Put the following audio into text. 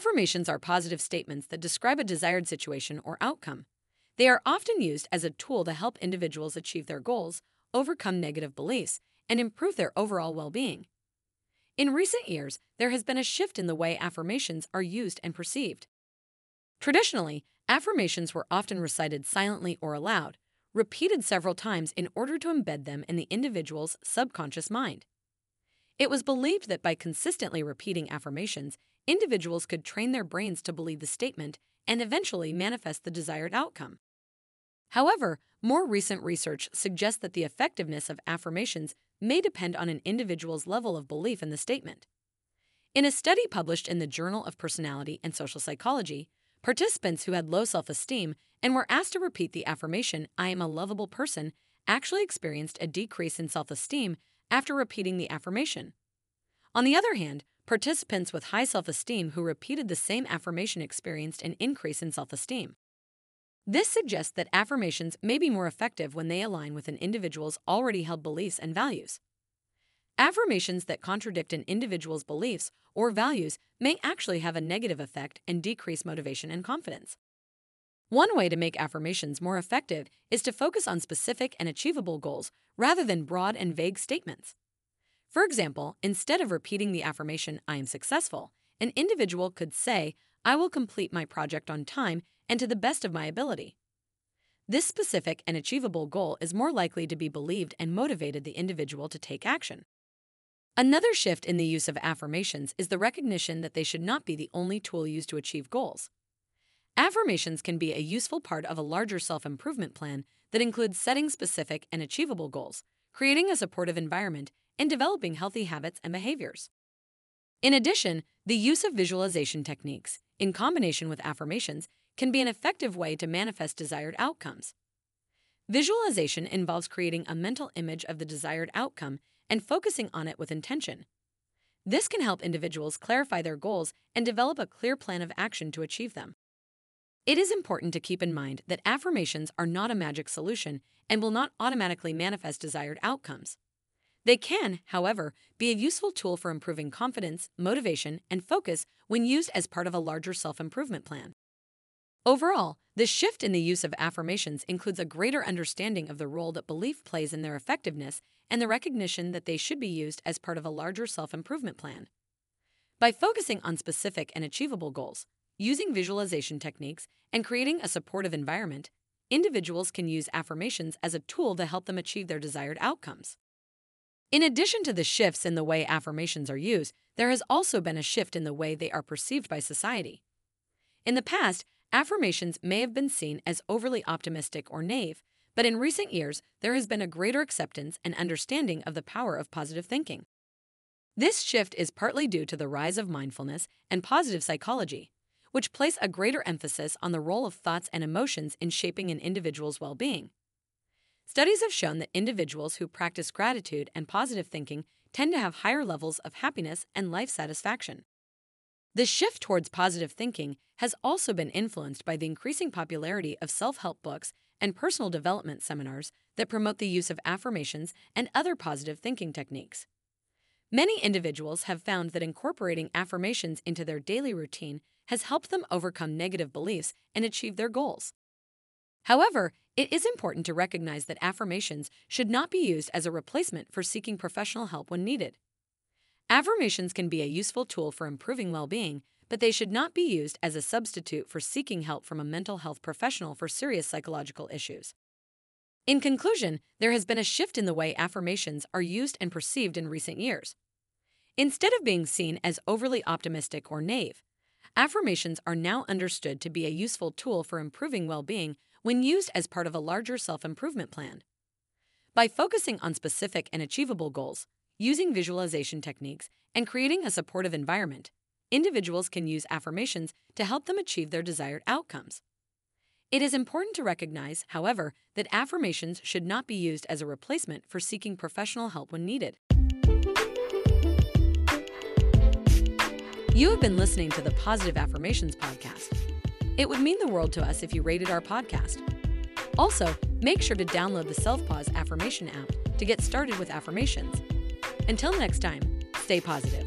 Affirmations are positive statements that describe a desired situation or outcome. They are often used as a tool to help individuals achieve their goals, overcome negative beliefs, and improve their overall well being. In recent years, there has been a shift in the way affirmations are used and perceived. Traditionally, affirmations were often recited silently or aloud, repeated several times in order to embed them in the individual's subconscious mind. It was believed that by consistently repeating affirmations, individuals could train their brains to believe the statement and eventually manifest the desired outcome. However, more recent research suggests that the effectiveness of affirmations may depend on an individual's level of belief in the statement. In a study published in the Journal of Personality and Social Psychology, participants who had low self esteem and were asked to repeat the affirmation, I am a lovable person, actually experienced a decrease in self esteem after repeating the affirmation. On the other hand, Participants with high self esteem who repeated the same affirmation experienced an increase in self esteem. This suggests that affirmations may be more effective when they align with an individual's already held beliefs and values. Affirmations that contradict an individual's beliefs or values may actually have a negative effect and decrease motivation and confidence. One way to make affirmations more effective is to focus on specific and achievable goals rather than broad and vague statements. For example, instead of repeating the affirmation, I am successful, an individual could say, I will complete my project on time and to the best of my ability. This specific and achievable goal is more likely to be believed and motivated the individual to take action. Another shift in the use of affirmations is the recognition that they should not be the only tool used to achieve goals. Affirmations can be a useful part of a larger self improvement plan that includes setting specific and achievable goals, creating a supportive environment, and developing healthy habits and behaviors. In addition, the use of visualization techniques, in combination with affirmations, can be an effective way to manifest desired outcomes. Visualization involves creating a mental image of the desired outcome and focusing on it with intention. This can help individuals clarify their goals and develop a clear plan of action to achieve them. It is important to keep in mind that affirmations are not a magic solution and will not automatically manifest desired outcomes. They can, however, be a useful tool for improving confidence, motivation, and focus when used as part of a larger self improvement plan. Overall, the shift in the use of affirmations includes a greater understanding of the role that belief plays in their effectiveness and the recognition that they should be used as part of a larger self improvement plan. By focusing on specific and achievable goals, using visualization techniques, and creating a supportive environment, individuals can use affirmations as a tool to help them achieve their desired outcomes. In addition to the shifts in the way affirmations are used, there has also been a shift in the way they are perceived by society. In the past, affirmations may have been seen as overly optimistic or naive, but in recent years, there has been a greater acceptance and understanding of the power of positive thinking. This shift is partly due to the rise of mindfulness and positive psychology, which place a greater emphasis on the role of thoughts and emotions in shaping an individual's well being. Studies have shown that individuals who practice gratitude and positive thinking tend to have higher levels of happiness and life satisfaction. The shift towards positive thinking has also been influenced by the increasing popularity of self help books and personal development seminars that promote the use of affirmations and other positive thinking techniques. Many individuals have found that incorporating affirmations into their daily routine has helped them overcome negative beliefs and achieve their goals. However, it is important to recognize that affirmations should not be used as a replacement for seeking professional help when needed. Affirmations can be a useful tool for improving well being, but they should not be used as a substitute for seeking help from a mental health professional for serious psychological issues. In conclusion, there has been a shift in the way affirmations are used and perceived in recent years. Instead of being seen as overly optimistic or naive, affirmations are now understood to be a useful tool for improving well being when used as part of a larger self improvement plan. By focusing on specific and achievable goals, using visualization techniques, and creating a supportive environment, individuals can use affirmations to help them achieve their desired outcomes. It is important to recognize, however, that affirmations should not be used as a replacement for seeking professional help when needed. You have been listening to the Positive Affirmations Podcast. It would mean the world to us if you rated our podcast. Also, make sure to download the Selfpause Affirmation app to get started with affirmations. Until next time, stay positive.